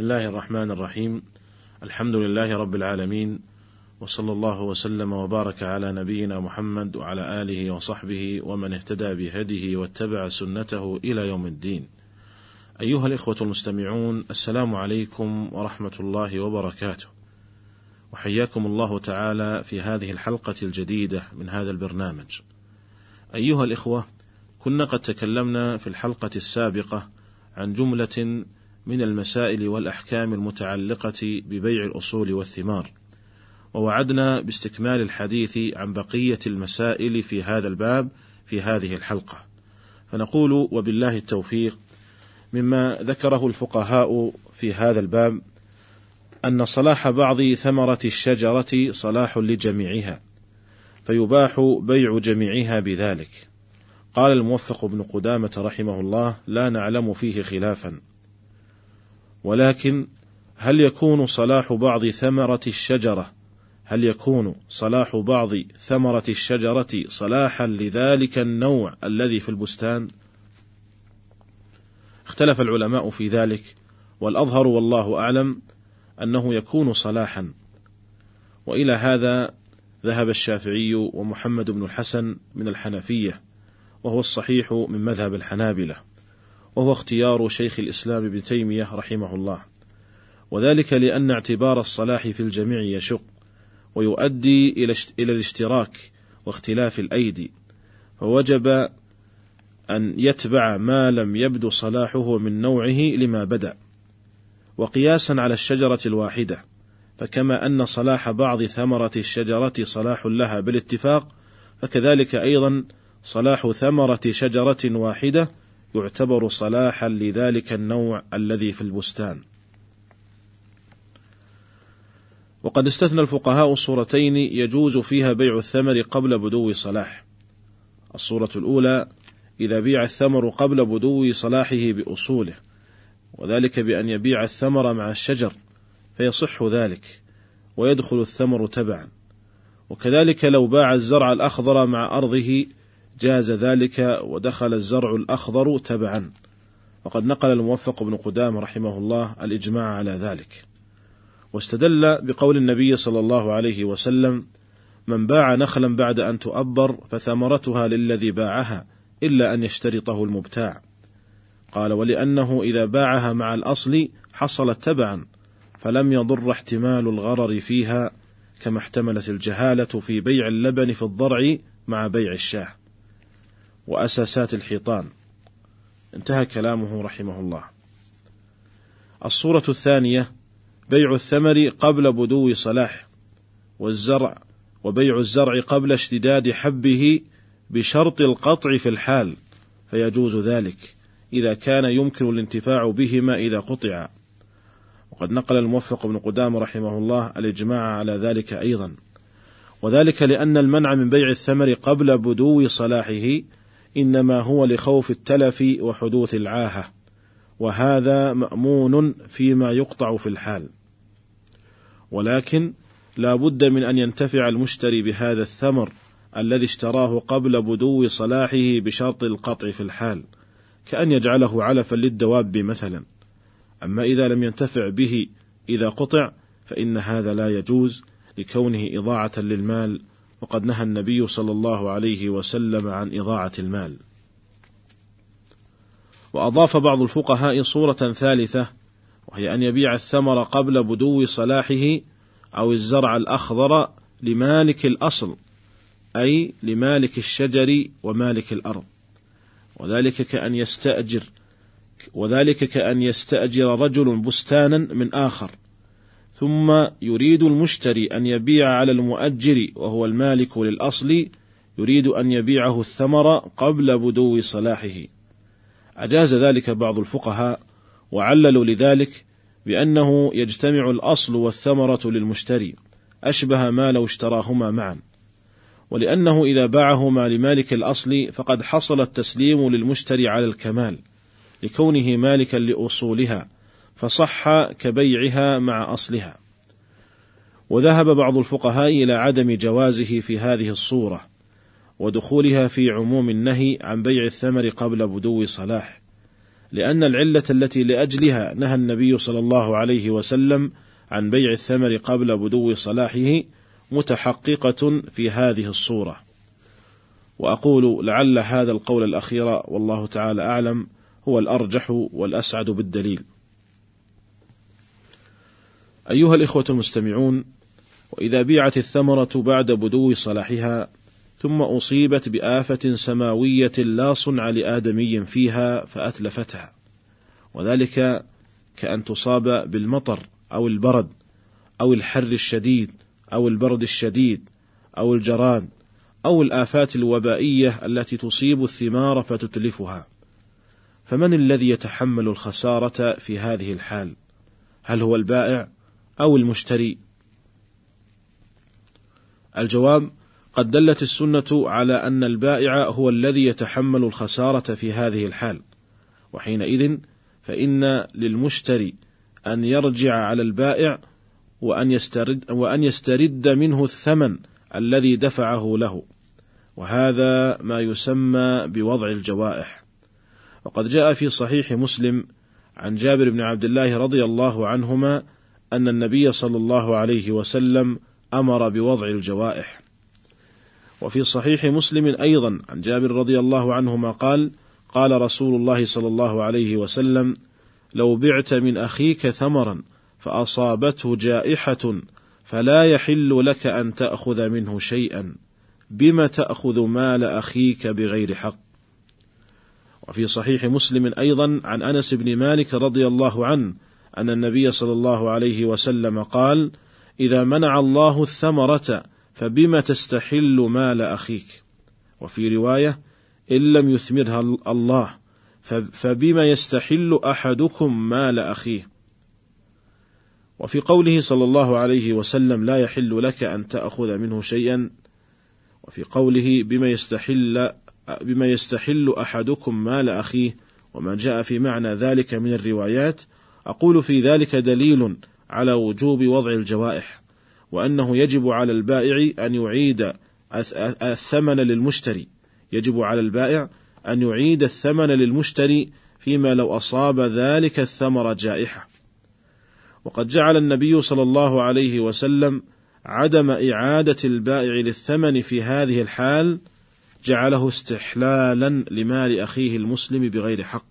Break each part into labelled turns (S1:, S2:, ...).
S1: بسم الله الرحمن الرحيم الحمد لله رب العالمين وصلى الله وسلم وبارك على نبينا محمد وعلى اله وصحبه ومن اهتدى بهديه واتبع سنته إلى يوم الدين. ايها الاخوه المستمعون السلام عليكم ورحمه الله وبركاته. وحياكم الله تعالى في هذه الحلقة الجديده من هذا البرنامج. ايها الاخوه كنا قد تكلمنا في الحلقة السابقه عن جمله من المسائل والأحكام المتعلقة ببيع الأصول والثمار. ووعدنا باستكمال الحديث عن بقية المسائل في هذا الباب في هذه الحلقة. فنقول وبالله التوفيق مما ذكره الفقهاء في هذا الباب أن صلاح بعض ثمرة الشجرة صلاح لجميعها فيباح بيع جميعها بذلك. قال الموفق بن قدامة رحمه الله: لا نعلم فيه خلافا. ولكن هل يكون صلاح بعض ثمرة الشجرة؟ هل يكون صلاح بعض ثمرة الشجرة صلاحا لذلك النوع الذي في البستان؟ اختلف العلماء في ذلك والأظهر والله أعلم أنه يكون صلاحا. وإلى هذا ذهب الشافعي ومحمد بن الحسن من الحنفية وهو الصحيح من مذهب الحنابلة. وهو اختيار شيخ الإسلام ابن تيمية رحمه الله. وذلك لأن اعتبار الصلاح في الجميع يشق ويؤدي إلى الاشتراك واختلاف الأيدي. فوجب أن يتبع ما لم يبدو صلاحه من نوعه لما بدأ. وقياسا على الشجرة الواحدة فكما أن صلاح بعض ثمرة الشجرة صلاح لها بالاتفاق فكذلك أيضا صلاح ثمرة شجرة واحدة يعتبر صلاحا لذلك النوع الذي في البستان وقد استثنى الفقهاء صورتين يجوز فيها بيع الثمر قبل بدو صلاح. الصورة الأولى إذا بيع الثمر قبل بدو صلاحه بأصوله، وذلك بأن يبيع الثمر مع الشجر، فيصح ذلك، ويدخل الثمر تبعا. وكذلك لو باع الزرع الأخضر مع أرضه جاز ذلك ودخل الزرع الأخضر تبعا. وقد نقل الموفق بن قدام رحمه الله الإجماع على ذلك. واستدل بقول النبي صلى الله عليه وسلم: من باع نخلا بعد أن تؤبر فثمرتها للذي باعها إلا أن يشترطه المبتاع. قال: ولأنه إذا باعها مع الأصل حصلت تبعا فلم يضر احتمال الغرر فيها كما احتملت الجهالة في بيع اللبن في الضرع مع بيع الشاه. وأساسات الحيطان. انتهى كلامه رحمه الله. الصورة الثانية بيع الثمر قبل بدو صلاح والزرع وبيع الزرع قبل اشتداد حبه بشرط القطع في الحال فيجوز ذلك إذا كان يمكن الانتفاع بهما إذا قطعا وقد نقل الموفق بن قدام رحمه الله الإجماع على ذلك أيضا وذلك لأن المنع من بيع الثمر قبل بدو صلاحه إنما هو لخوف التلف وحدوث العاهة وهذا مأمون فيما يقطع في الحال. ولكن لا بد من أن ينتفع المشتري بهذا الثمر الذي اشتراه قبل بدو صلاحه بشرط القطع في الحال كأن يجعله علفا للدواب مثلا. أما إذا لم ينتفع به إذا قطع فإن هذا لا يجوز لكونه إضاعة للمال وقد نهى النبي صلى الله عليه وسلم عن إضاعة المال. وأضاف بعض الفقهاء صورة ثالثة وهي أن يبيع الثمر قبل بدو صلاحه أو الزرع الأخضر لمالك الأصل أي لمالك الشجر ومالك الأرض وذلك كأن يستأجر وذلك كأن يستأجر رجل بستانا من آخر ثم يريد المشتري أن يبيع على المؤجر وهو المالك للأصل يريد أن يبيعه الثمر قبل بدو صلاحه. أجاز ذلك بعض الفقهاء وعللوا لذلك بأنه يجتمع الأصل والثمرة للمشتري أشبه ما لو اشتراهما معا. ولأنه إذا باعهما لمالك الأصل فقد حصل التسليم للمشتري على الكمال لكونه مالكا لأصولها فصح كبيعها مع أصلها وذهب بعض الفقهاء إلى عدم جوازه في هذه الصورة ودخولها في عموم النهي عن بيع الثمر قبل بدو صلاح لأن العلة التي لأجلها نهى النبي صلى الله عليه وسلم عن بيع الثمر قبل بدو صلاحه متحققة في هذه الصورة. وأقول لعل هذا القول الأخير والله تعالى أعلم هو الأرجح والأسعد بالدليل. أيها الإخوة المستمعون، وإذا بيعت الثمرة بعد بدو صلاحها ثم أصيبت بآفة سماوية لا صنع لآدمي فيها فأتلفتها، وذلك كأن تصاب بالمطر أو البرد أو الحر الشديد أو البرد الشديد أو الجراد أو الآفات الوبائية التي تصيب الثمار فتتلفها. فمن الذي يتحمل الخسارة في هذه الحال؟ هل هو البائع أو المشتري؟ الجواب قد دلت السنة على أن البائع هو الذي يتحمل الخسارة في هذه الحال، وحينئذ فإن للمشتري أن يرجع على البائع وأن يسترد وأن يسترد منه الثمن الذي دفعه له، وهذا ما يسمى بوضع الجوائح. وقد جاء في صحيح مسلم عن جابر بن عبد الله رضي الله عنهما أن النبي صلى الله عليه وسلم أمر بوضع الجوائح. وفي صحيح مسلم أيضا عن جابر رضي الله عنهما قال: قال رسول الله صلى الله عليه وسلم: لو بعت من أخيك ثمرا فأصابته جائحة فلا يحل لك أن تأخذ منه شيئا بم تأخذ مال أخيك بغير حق. وفي صحيح مسلم أيضا عن أنس بن مالك رضي الله عنه أن النبي صلى الله عليه وسلم قال: إذا منع الله الثمرة فبم تستحل مال أخيك؟ وفي رواية إن لم يثمرها الله فبما يستحل أحدكم مال أخيه؟ وفي قوله صلى الله عليه وسلم لا يحل لك أن تأخذ منه شيئا. وفي قوله بما يستحل بما يستحل أحدكم مال أخيه؟ وما جاء في معنى ذلك من الروايات أقول في ذلك دليل على وجوب وضع الجوائح وأنه يجب على البائع أن يعيد الثمن للمشتري. يجب على البائع أن يعيد الثمن للمشتري فيما لو أصاب ذلك الثمر جائحة. وقد جعل النبي صلى الله عليه وسلم عدم إعادة البائع للثمن في هذه الحال جعله استحلالا لمال أخيه المسلم بغير حق.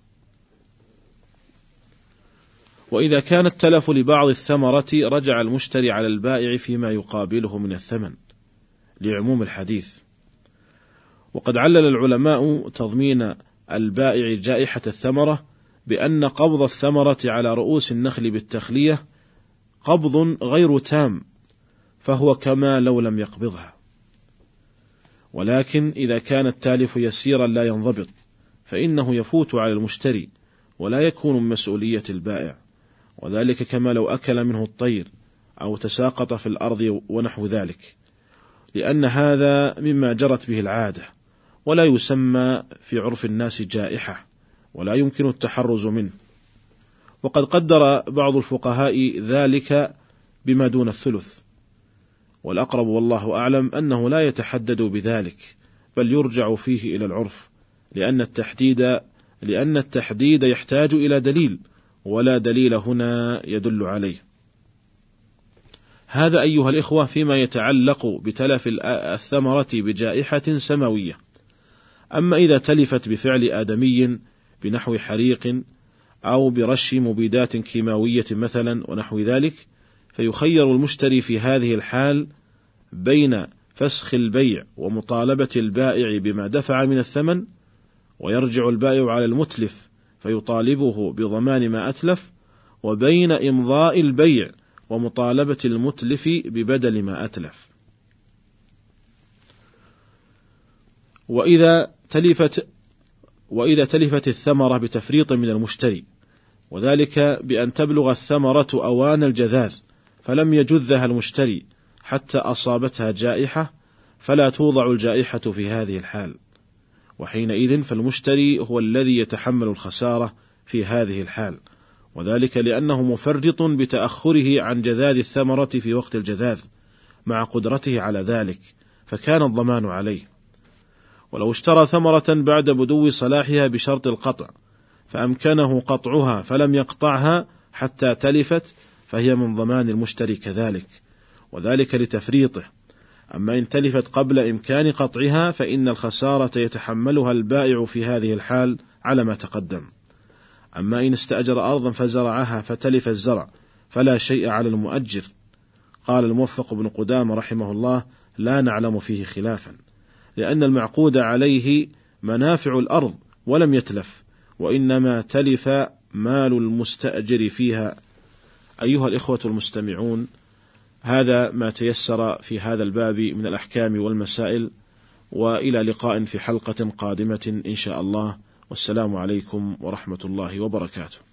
S1: وإذا كان التلف لبعض الثمرة رجع المشتري على البائع فيما يقابله من الثمن لعموم الحديث. وقد علل العلماء تضمين البائع جائحة الثمرة بأن قبض الثمرة على رؤوس النخل بالتخلية قبض غير تام فهو كما لو لم يقبضها. ولكن إذا كان التالف يسيرا لا ينضبط فإنه يفوت على المشتري ولا يكون من مسؤولية البائع. وذلك كما لو أكل منه الطير أو تساقط في الأرض ونحو ذلك. لأن هذا مما جرت به العادة ولا يسمى في عرف الناس جائحة ولا يمكن التحرز منه. وقد قدر بعض الفقهاء ذلك بما دون الثلث. والأقرب والله أعلم أنه لا يتحدد بذلك بل يرجع فيه إلى العرف لأن التحديد لأن التحديد يحتاج إلى دليل ولا دليل هنا يدل عليه. هذا أيها الإخوة فيما يتعلق بتلف الثمرة بجائحة سماوية. أما إذا تلفت بفعل آدمي بنحو حريق أو برش مبيدات كيماوية مثلا ونحو ذلك، فيخير المشتري في هذه الحال بين فسخ البيع ومطالبة البائع بما دفع من الثمن، ويرجع البائع على المتلف فيطالبه بضمان ما أتلف وبين إمضاء البيع ومطالبة المتلف ببدل ما أتلف. وإذا تلفت وإذا تلفت الثمرة بتفريط من المشتري، وذلك بأن تبلغ الثمرة أوان الجذاذ، فلم يجذها المشتري حتى أصابتها جائحة، فلا توضع الجائحة في هذه الحال. وحينئذ فالمشتري هو الذي يتحمل الخسارة في هذه الحال، وذلك لأنه مفرط بتأخره عن جذاذ الثمرة في وقت الجذاذ، مع قدرته على ذلك، فكان الضمان عليه. ولو اشترى ثمرة بعد بدو صلاحها بشرط القطع، فأمكنه قطعها فلم يقطعها حتى تلفت فهي من ضمان المشتري كذلك. وذلك لتفريطه. أما إن تلفت قبل إمكان قطعها فإن الخسارة يتحملها البائع في هذه الحال على ما تقدم. أما إن استأجر أرضا فزرعها فتلف الزرع فلا شيء على المؤجر. قال الموفق بن قدامة رحمه الله لا نعلم فيه خلافا لأن المعقود عليه منافع الأرض ولم يتلف وإنما تلف مال المستأجر فيها. أيها الإخوة المستمعون هذا ما تيسر في هذا الباب من الأحكام والمسائل وإلى لقاء في حلقة قادمة إن شاء الله. والسلام عليكم ورحمة الله وبركاته.